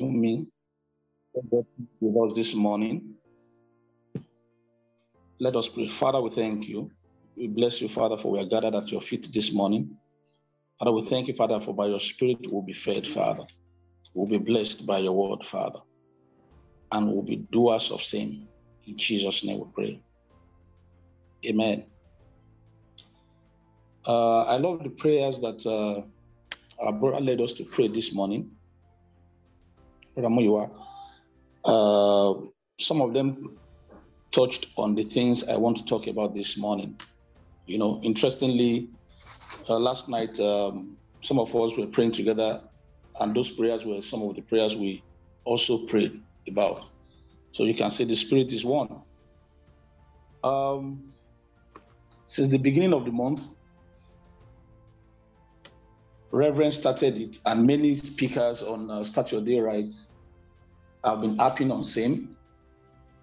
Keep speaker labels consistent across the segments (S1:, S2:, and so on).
S1: me with us this morning. Let us pray. Father, we thank you. We bless you, Father, for we are gathered at your feet this morning. Father, we thank you, Father, for by your spirit we'll be fed, Father. We'll be blessed by your word, Father. And we'll be doers of same. In Jesus' name we pray. Amen. Uh, I love the prayers that uh, our brother led us to pray this morning. Uh, some of them touched on the things I want to talk about this morning. You know, interestingly, uh, last night, um, some of us were praying together, and those prayers were some of the prayers we also prayed about. So you can see the Spirit is one. Um, since the beginning of the month, Reverend started it, and many speakers on uh, Start Your Day Right have been harping on same.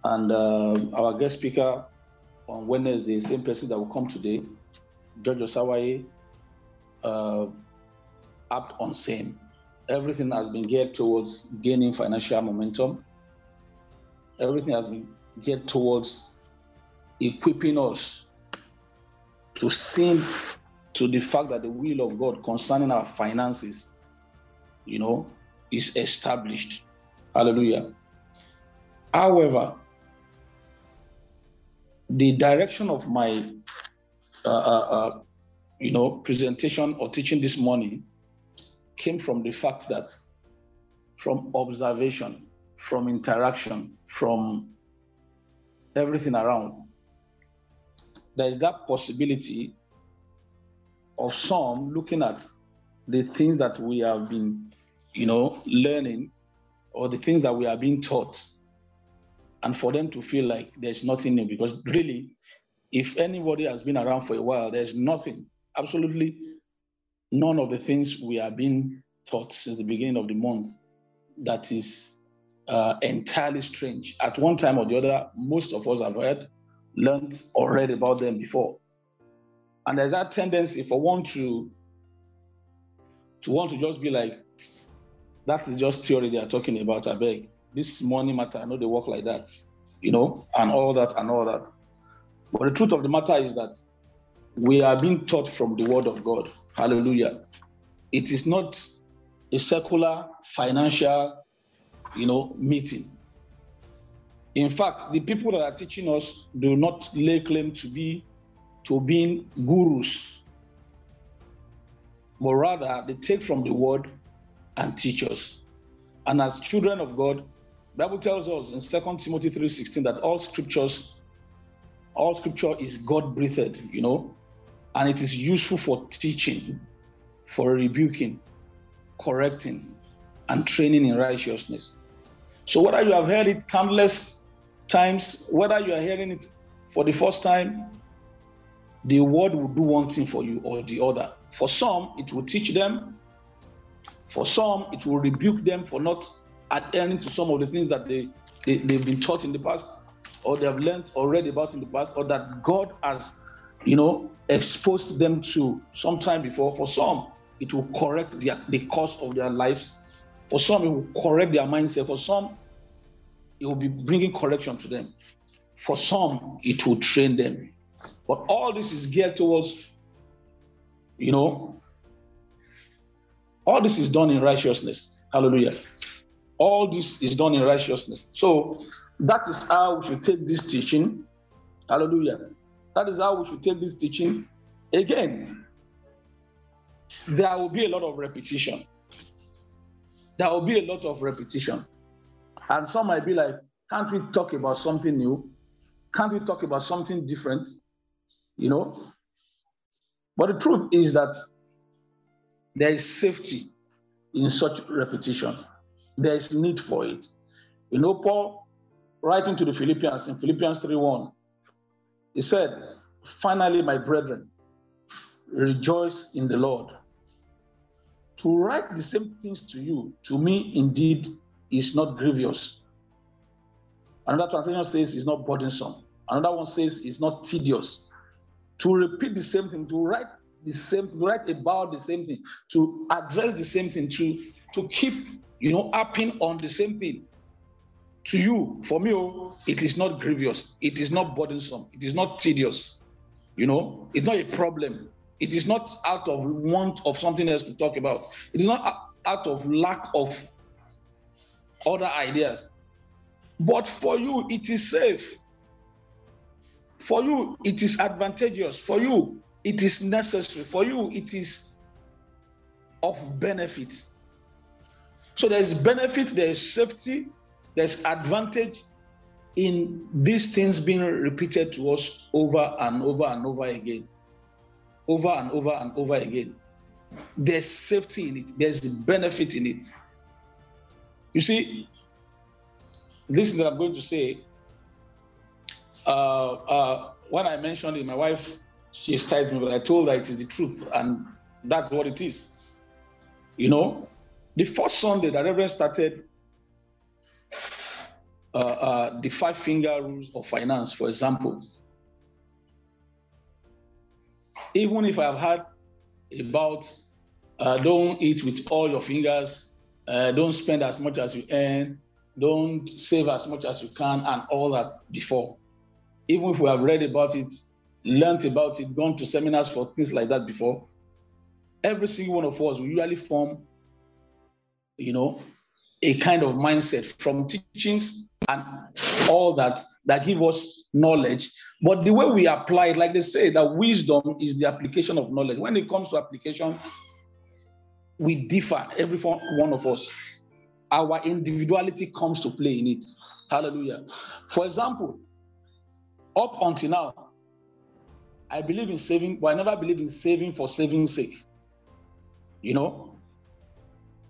S1: And uh, our guest speaker on Wednesday, same person that will come today, George Osawaye, uh, on same. Everything has been geared towards gaining financial momentum. Everything has been geared towards equipping us to sing to the fact that the will of God concerning our finances, you know, is established. Hallelujah. However, the direction of my, uh, uh, uh, you know, presentation or teaching this morning came from the fact that from observation, from interaction, from everything around, there is that possibility of some looking at the things that we have been, you know, learning or the things that we are being taught, and for them to feel like there's nothing new. Because really, if anybody has been around for a while, there's nothing, absolutely none of the things we are being taught since the beginning of the month that is uh, entirely strange. At one time or the other, most of us have heard, learned, or read about them before. And there's that tendency for one to to want to just be like, that is just theory they are talking about. I beg. This money matter, I know they work like that, you know, and all that and all that. But the truth of the matter is that we are being taught from the word of God. Hallelujah. It is not a secular financial, you know, meeting. In fact, the people that are teaching us do not lay claim to be to being gurus, but rather they take from the word and teach us. And as children of God, Bible tells us in 2 Timothy 3:16 that all scriptures, all scripture is God-breathed, you know, and it is useful for teaching, for rebuking, correcting, and training in righteousness. So whether you have heard it countless times, whether you are hearing it for the first time, the word will do one thing for you or the other. For some, it will teach them. For some, it will rebuke them for not adhering to some of the things that they, they, they've been taught in the past, or they have learned or read about in the past, or that God has, you know, exposed them to sometime before. For some, it will correct the, the course of their lives. For some, it will correct their mindset. For some, it will be bringing correction to them. For some, it will train them. But all this is geared towards, you know, all this is done in righteousness. Hallelujah. All this is done in righteousness. So that is how we should take this teaching. Hallelujah. That is how we should take this teaching. Again, there will be a lot of repetition. There will be a lot of repetition. And some might be like, can't we talk about something new? Can't we talk about something different? you know. But the truth is that there is safety in such repetition. There is need for it. You know, Paul, writing to the Philippians in Philippians 3:1, he said, Finally, my brethren, rejoice in the Lord. To write the same things to you, to me indeed, is not grievous. Another translation says it's not burdensome. Another one says it's not tedious to repeat the same thing, to write the same, write about the same thing, to address the same thing, to, to keep you know, happen on the same thing. To you, for me, oh, it is not grievous. It is not burdensome. It is not tedious. You know, it's not a problem. It is not out of want of something else to talk about. It is not out of lack of other ideas. But for you, it is safe. For you, it is advantageous. For you, it is necessary. For you, it is of benefit. So there's benefit, there's safety, there's advantage in these things being repeated to us over and over and over again. Over and over and over again. There's safety in it, there's benefit in it. You see, this that I'm going to say, uh, uh, when I mentioned it, my wife, she started me, but I told her it is the truth, and that's what it is. You know, the first Sunday that Reverend started uh, uh, the five finger rules of finance, for example. Even if I've had about uh, don't eat with all your fingers, uh, don't spend as much as you earn, don't save as much as you can, and all that before. Even if we have read about it, learned about it, gone to seminars for things like that before, every single one of us will usually form, you know, a kind of mindset from teachings and all that that give us knowledge. But the way we apply it, like they say, that wisdom is the application of knowledge. When it comes to application, we differ, every one of us our individuality comes to play in it. Hallelujah. For example, up until now, I believe in saving, but I never believed in saving for saving's sake. You know,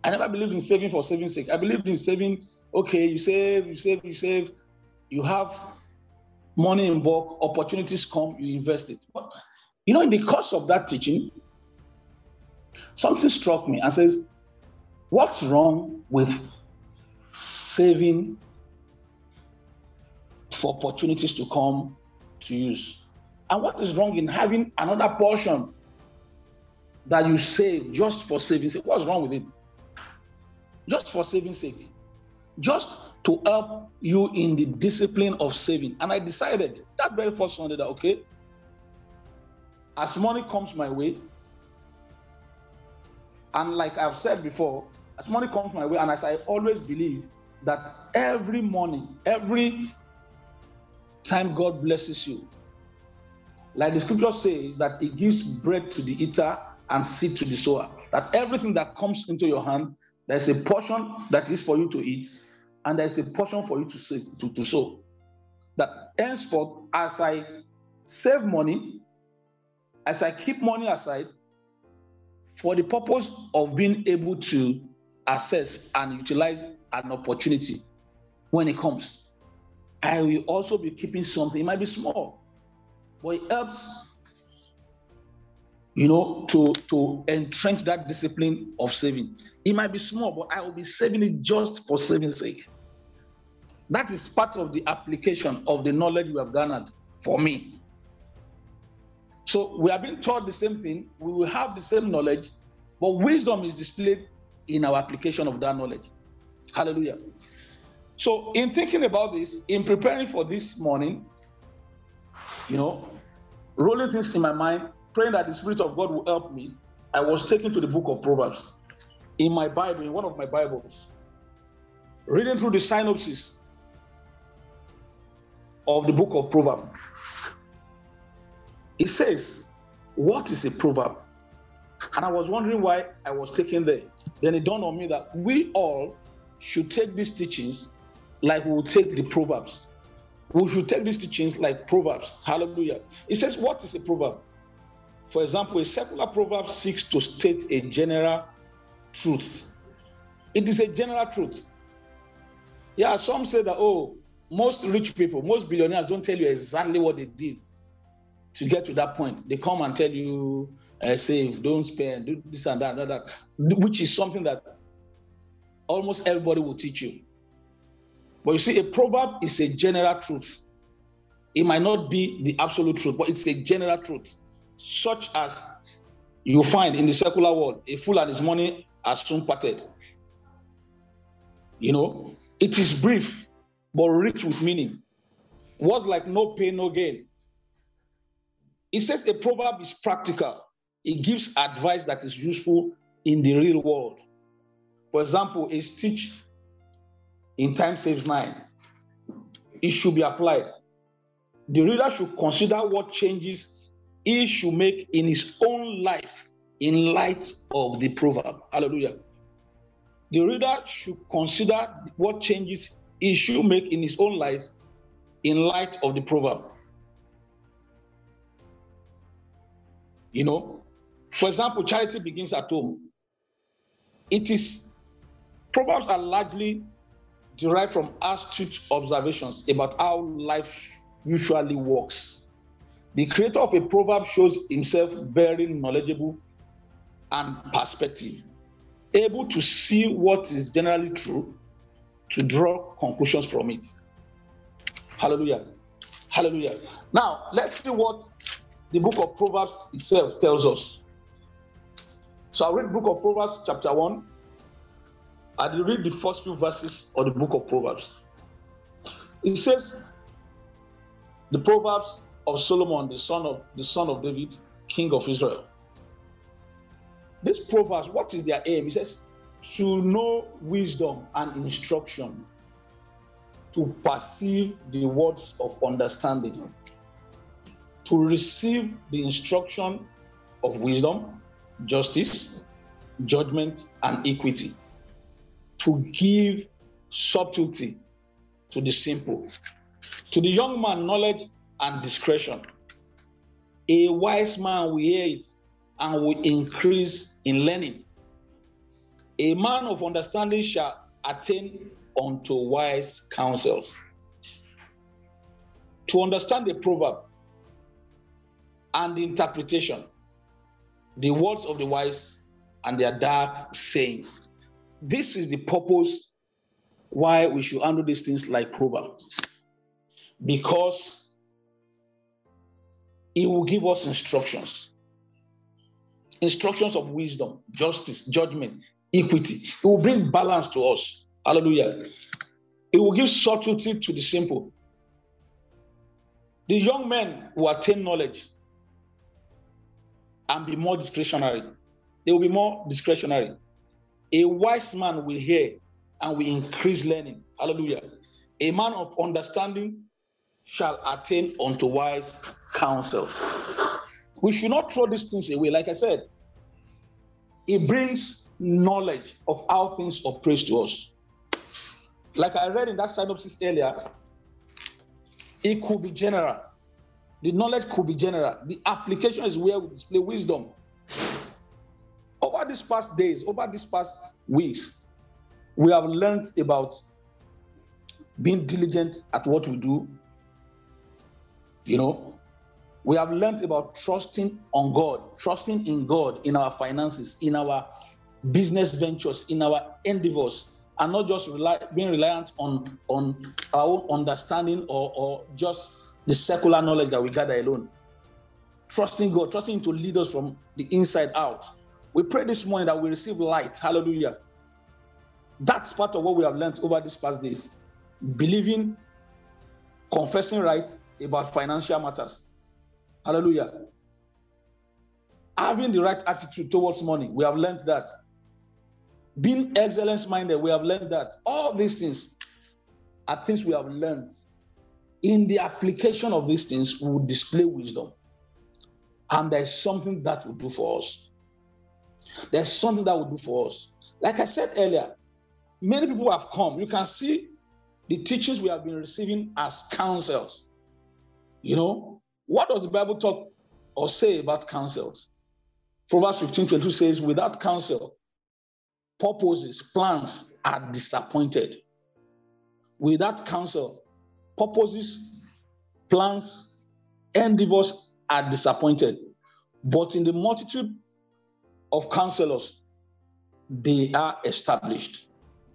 S1: I never believed in saving for saving's sake. I believed in saving, okay, you save, you save, you save, you have money in bulk, opportunities come, you invest it. But you know, in the course of that teaching, something struck me and says, What's wrong with saving for opportunities to come to use? And what is wrong in having another portion that you save just for saving sake? What's wrong with it? Just for saving sake. Just to help you in the discipline of saving. And I decided that very first Sunday that, okay, as money comes my way, and like I've said before, as money comes my way, and as I always believe that every morning, every time God blesses you, like the scripture says, that it gives bread to the eater and seed to the sower. That everything that comes into your hand, there's a portion that is for you to eat, and there's a portion for you to, save, to, to sow. That henceforth, as I save money, as I keep money aside, for the purpose of being able to assess and utilize an opportunity when it comes. I will also be keeping something. It might be small, but it helps, you know, to, to entrench that discipline of saving. It might be small, but I will be saving it just for saving sake. That is part of the application of the knowledge you have garnered for me. So we are being taught the same thing. We will have the same knowledge, but wisdom is displayed in our application of that knowledge. Hallelujah. So, in thinking about this, in preparing for this morning, you know, rolling things in my mind, praying that the Spirit of God will help me, I was taken to the book of Proverbs in my Bible, in one of my Bibles, reading through the synopsis of the book of Proverbs. It says, What is a proverb? And I was wondering why I was taken there. Then it dawned on me that we all should take these teachings like we will take the Proverbs. We should take these teachings like Proverbs. Hallelujah. It says, What is a proverb? For example, a secular proverb seeks to state a general truth. It is a general truth. Yeah, some say that, oh, most rich people, most billionaires don't tell you exactly what they did to get to that point. They come and tell you, uh, save, don't spend, do this and that, and that, which is something that almost everybody will teach you. But you see, a proverb is a general truth. It might not be the absolute truth, but it's a general truth, such as you find in the secular world a fool and his money are soon parted. You know, it is brief, but rich with meaning. Words like no pain, no gain. It says a proverb is practical. It gives advice that is useful in the real world. For example, a stitch in time saves nine. It should be applied. The reader should consider what changes he should make in his own life in light of the proverb. Hallelujah. The reader should consider what changes he should make in his own life in light of the proverb. You know, for example, charity begins at home. It is, proverbs are largely derived from astute observations about how life usually works. The creator of a proverb shows himself very knowledgeable and perspective, able to see what is generally true, to draw conclusions from it. Hallelujah. Hallelujah. Now, let's see what the book of Proverbs itself tells us. So I'll read book of Proverbs, chapter 1. I'll read the first few verses of the book of Proverbs. It says, the Proverbs of Solomon, the son of the son of David, king of Israel. This Proverbs, what is their aim? It says, to know wisdom and instruction, to perceive the words of understanding, to receive the instruction of wisdom, justice, judgment, and equity, to give subtlety to the simple, to the young man, knowledge and discretion. A wise man will hear it and will increase in learning. A man of understanding shall attain unto wise counsels. To understand the proverb and the interpretation, the words of the wise and their dark sayings. This is the purpose why we should handle these things like proverbs. Because it will give us instructions instructions of wisdom, justice, judgment, equity. It will bring balance to us. Hallelujah. It will give subtlety to the simple. The young men will attain knowledge and be more discretionary. They will be more discretionary. A wise man will hear and will increase learning. Hallelujah. A man of understanding shall attain unto wise counsel. We should not throw these things away. Like I said, it brings knowledge of how things operate to us. Like I read in that synopsis earlier, it could be general. The knowledge could be general. The application is where we display wisdom. These past days, over these past weeks, we have learned about being diligent at what we do. You know, we have learned about trusting on God, trusting in God in our finances, in our business ventures, in our endeavors, and not just rely, being reliant on, on our own understanding or, or just the secular knowledge that we gather alone. Trusting God, trusting to lead us from the inside out. We pray this morning that we receive light. Hallelujah. That's part of what we have learned over these past days. Believing, confessing right about financial matters Hallelujah. Having the right attitude towards money, we have learned that. Being excellence minded, we have learned that. All these things are things we have learned. In the application of these things, we will display wisdom. And there's something that will do for us. There's something that will do for us. Like I said earlier, many people have come. You can see the teachings we have been receiving as counsels. You know, what does the Bible talk or say about counsels? Proverbs 15 22 says, without counsel, purposes, plans are disappointed. Without counsel, purposes, plans, endeavors are disappointed. But in the multitude of counselors, they are established.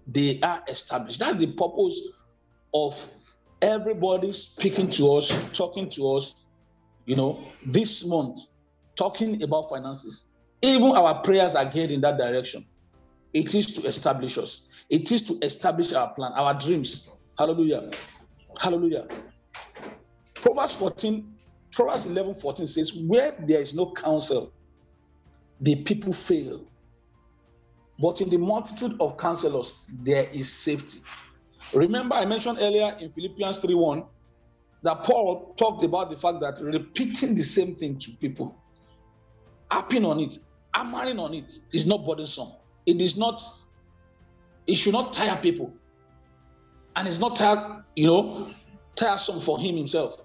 S1: They are established. That's the purpose of everybody speaking to us, talking to us, you know, this month, talking about finances, even our prayers are geared in that direction. It is to establish us. It is to establish our plan, our dreams. Hallelujah. Hallelujah. Proverbs 14, Proverbs 11, 14 says, Where there is no counsel, the people fail. But in the multitude of counselors, there is safety. Remember, I mentioned earlier in Philippians 3 1 that Paul talked about the fact that repeating the same thing to people, harping on it, hammering on it is not burdensome. It is not, it should not tire people. And it's not tire, you know, tiresome for him himself.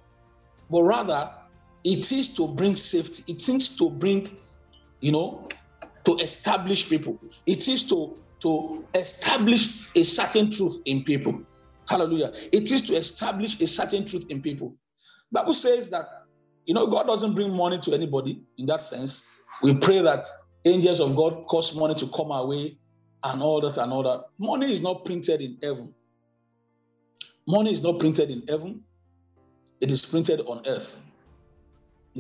S1: But rather, it is to bring safety. It is to bring, you know, to establish people. It is to, to establish a certain truth in people. Hallelujah. It is to establish a certain truth in people. Bible says that, you know, God doesn't bring money to anybody in that sense. We pray that angels of God cause money to come our way and all that and all that. Money is not printed in heaven. Money is not printed in heaven. It is printed on earth.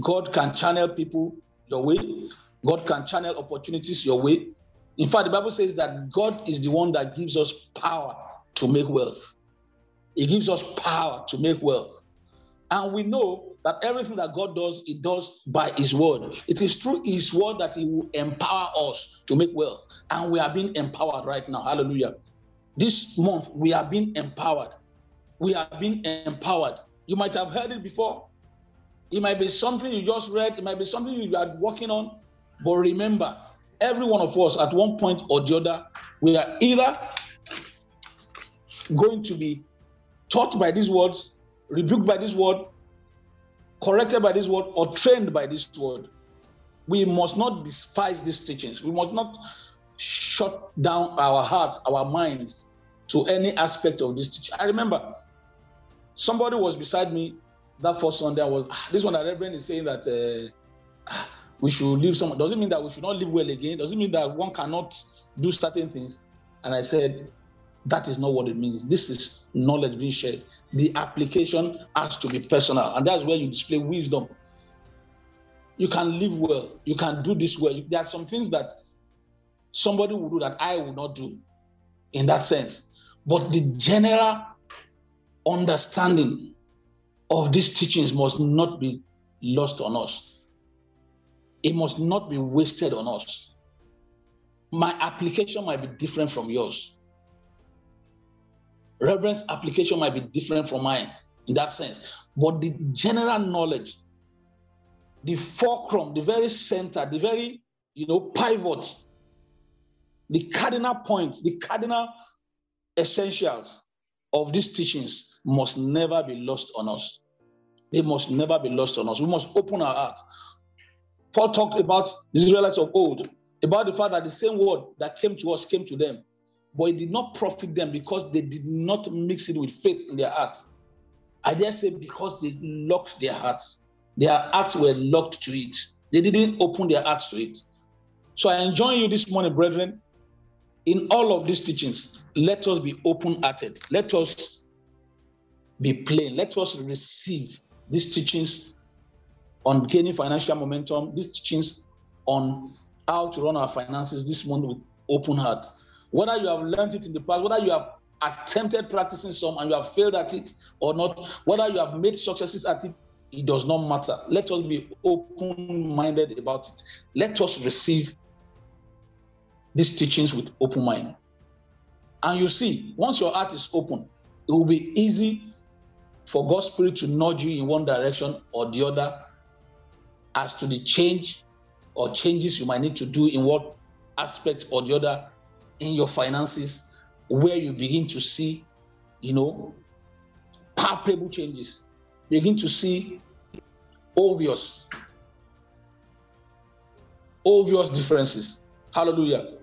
S1: God can channel people your way. God can channel opportunities your way. In fact, the Bible says that God is the one that gives us power to make wealth. He gives us power to make wealth. And we know that everything that God does, He does by His word. It is through His word that He will empower us to make wealth. And we are being empowered right now. Hallelujah. This month, we are being empowered. We are being empowered. You might have heard it before. It might be something you just read, it might be something you are working on. But remember, every one of us at one point or the other, we are either going to be taught by these words, rebuked by this word, corrected by this word, or trained by this word. We must not despise these teachings. We must not shut down our hearts, our minds to any aspect of this teaching. I remember somebody was beside me that first Sunday. I was ah, this one that Reverend is saying that uh, we should live some. Doesn't mean that we should not live well again. Doesn't mean that one cannot do certain things. And I said, that is not what it means. This is knowledge being shared. The application has to be personal, and that's where you display wisdom. You can live well, you can do this well. There are some things that somebody will do that I will not do in that sense. But the general understanding of these teachings must not be lost on us. It must not be wasted on us. My application might be different from yours. Reverence application might be different from mine in that sense. But the general knowledge, the fulcrum, the very center, the very, you know, pivot, the cardinal point, the cardinal essentials of these teachings must never be lost on us. They must never be lost on us. We must open our heart. Paul talked about the Israelites of old, about the fact that the same word that came to us came to them but it did not profit them because they did not mix it with faith in their heart. I dare say because they locked their hearts. Their hearts were locked to it. They didn't open their hearts to it. So I enjoin you this morning, brethren. In all of these teachings, let us be open-hearted. Let us be plain. Let us receive these teachings on gaining financial momentum, these teachings on how to run our finances this month with open heart. Whether you have learned it in the past, whether you have attempted practicing some and you have failed at it or not, whether you have made successes at it, it does not matter. Let us be open minded about it. Let us receive these teachings with open mind. And you see, once your heart is open, it will be easy for God's Spirit to nudge you in one direction or the other as to the change or changes you might need to do in what aspect or the other in your finances where you begin to see, you know, palpable changes. Begin to see obvious, obvious differences. Hallelujah.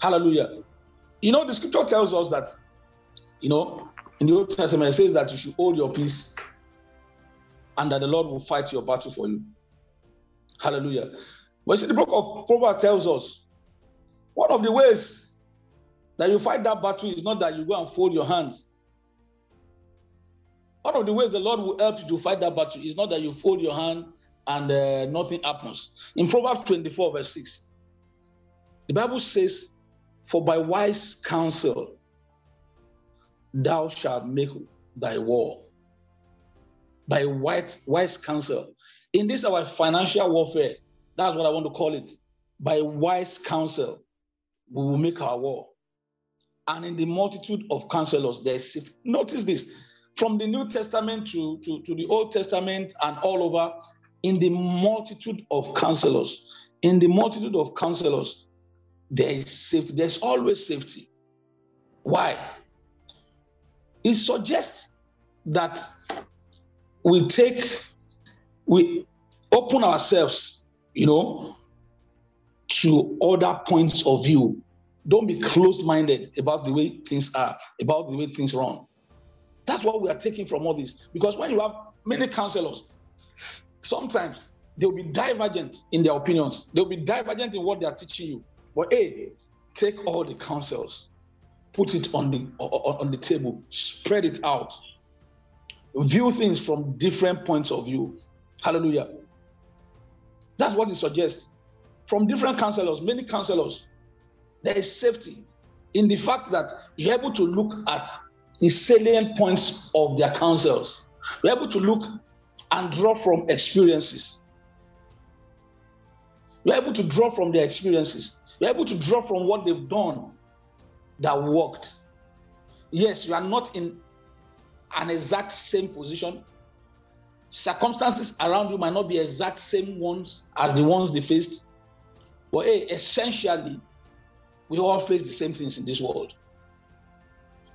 S1: Hallelujah. You know, the scripture tells us that, you know, in the Old Testament, it says that you should hold your peace and that the Lord will fight your battle for you. Hallelujah. But see, the book of Proverbs tells us one of the ways that you fight that battle is not that you go and fold your hands. One of the ways the Lord will help you to fight that battle is not that you fold your hand and uh, nothing happens. In Proverbs 24, verse 6, the Bible says, For by wise counsel thou shalt make thy war by wise counsel. In this, our financial warfare, that's what I want to call it. By wise counsel, we will make our war. And in the multitude of counselors, there is safety. Notice this from the New Testament to, to, to the Old Testament and all over, in the multitude of counselors, in the multitude of counselors, there is safety. There's always safety. Why? It suggests that we take, we open ourselves, you know, to other points of view. Don't be closed minded about the way things are, about the way things run. That's what we are taking from all this. Because when you have many counselors, sometimes they'll be divergent in their opinions, they'll be divergent in what they are teaching you. But hey, take all the counsels, put it on the on the table, spread it out, view things from different points of view. Hallelujah. That's what it suggests. From different counselors, many counselors, there is safety in the fact that you're able to look at the salient points of their counsels. You're able to look and draw from experiences. You're able to draw from their experiences. You're able to draw from what they've done that worked. Yes, you are not in an exact same position. Circumstances around you might not be exact same ones as the ones they faced. But hey, essentially, we all face the same things in this world.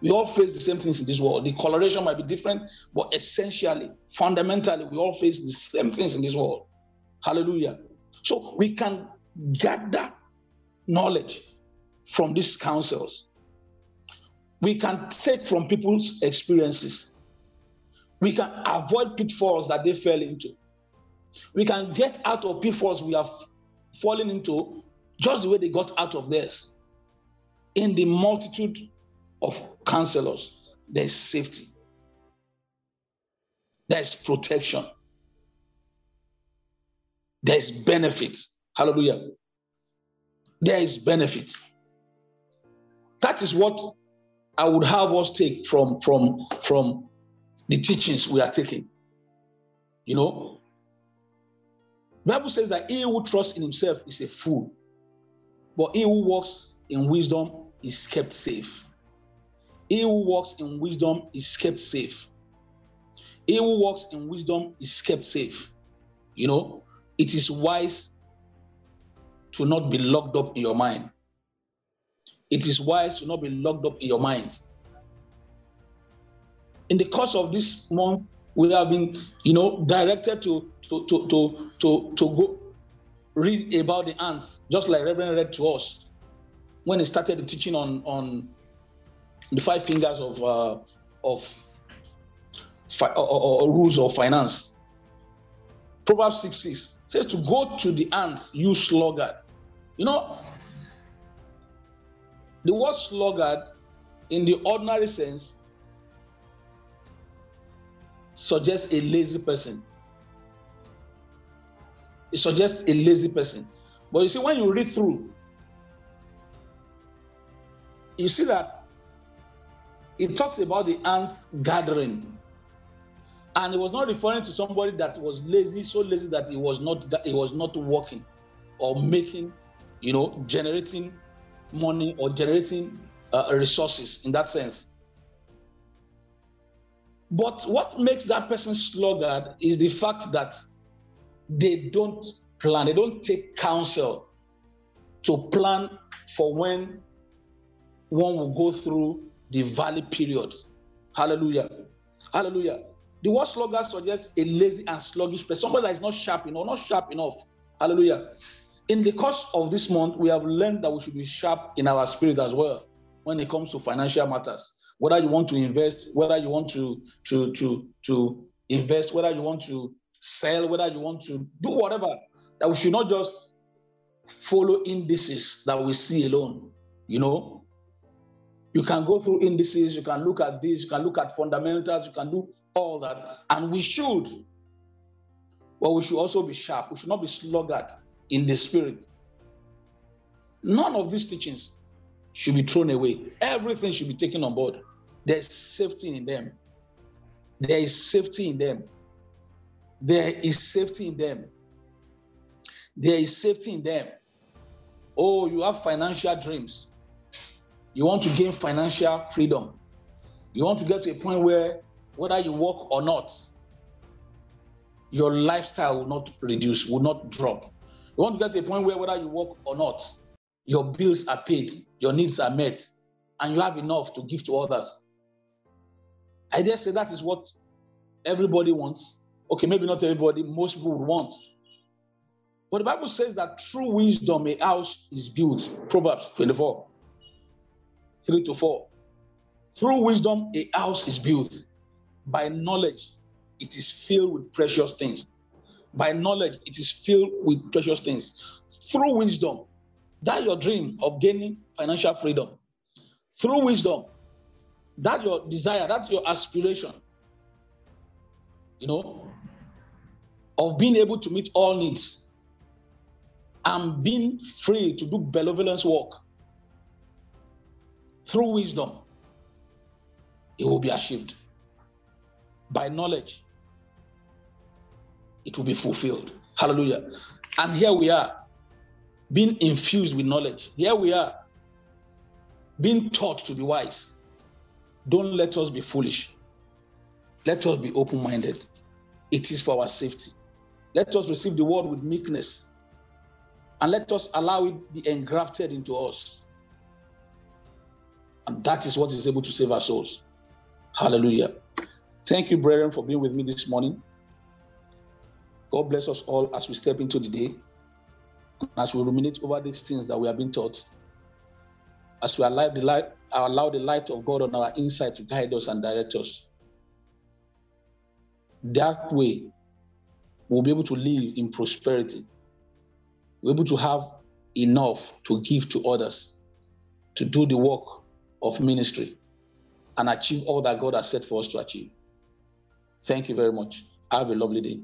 S1: We all face the same things in this world. The coloration might be different, but essentially, fundamentally, we all face the same things in this world. Hallelujah. So we can gather knowledge from these counsels we can take from people's experiences. We can avoid pitfalls that they fell into. We can get out of pitfalls we have fallen into just the way they got out of theirs. In the multitude of counselors, there's safety, there's protection, there's benefit. Hallelujah. There is benefit. That is what I would have us take from from from the teachings we are taking. You know, Bible says that he who trusts in himself is a fool, but he who walks in wisdom is kept safe. He who walks in wisdom is kept safe. He who walks in wisdom is kept safe. You know, it is wise to not be locked up in your mind it is wise to not be locked up in your minds. In the course of this month, we have been, you know, directed to to to to to, to go read about the ants, just like Reverend read to us when he started the teaching on on the five fingers of uh, of fi- or, or, rules of finance. Proverbs 6 6 says to go to the ants, you sluggard. You know, the word sluggard, in the ordinary sense, suggests a lazy person. It suggests a lazy person. But you see, when you read through, you see that it talks about the ants gathering. And it was not referring to somebody that was lazy, so lazy that he was not that he was not working or making, you know, generating money or generating uh, resources in that sense. But what makes that person sluggard is the fact that they don't plan, they don't take counsel to plan for when one will go through the valley period. Hallelujah. Hallelujah. The word sluggard suggests a lazy and sluggish person, somebody that is not sharp enough, not sharp enough. Hallelujah. In the course of this month, we have learned that we should be sharp in our spirit as well when it comes to financial matters. Whether you want to invest, whether you want to to to to invest, whether you want to sell, whether you want to do whatever, that we should not just follow indices that we see alone. You know, you can go through indices, you can look at this, you can look at fundamentals, you can do all that, and we should. But we should also be sharp. We should not be sluggard in the spirit. None of these teachings should be thrown away. Everything should be taken on board. There's safety in them. There is safety in them. There is safety in them. There is safety in them. Oh, you have financial dreams. You want to gain financial freedom. You want to get to a point where, whether you work or not, your lifestyle will not reduce, will not drop. You want to get to a point where, whether you work or not, your bills are paid, your needs are met, and you have enough to give to others. I dare say that is what everybody wants. Okay, maybe not everybody, most people would want. But the Bible says that through wisdom a house is built. Proverbs 24, 3 to 4. Through wisdom a house is built. By knowledge, it is filled with precious things. By knowledge, it is filled with precious things. Through wisdom, that your dream of gaining financial freedom. Through wisdom, that your desire, that's your aspiration, you know, of being able to meet all needs and being free to do benevolence work through wisdom, it will be achieved. By knowledge, it will be fulfilled. Hallelujah. And here we are, being infused with knowledge. Here we are, being taught to be wise. Don't let us be foolish. Let us be open minded. It is for our safety. Let us receive the word with meekness and let us allow it be engrafted into us. And that is what is able to save our souls. Hallelujah. Thank you, brethren, for being with me this morning. God bless us all as we step into the day, as we ruminate over these things that we have been taught, as we allow the light, allow the light of God on our inside to guide us and direct us. That way, we'll be able to live in prosperity. We're able to have enough to give to others, to do the work of ministry, and achieve all that God has set for us to achieve. Thank you very much. Have a lovely day.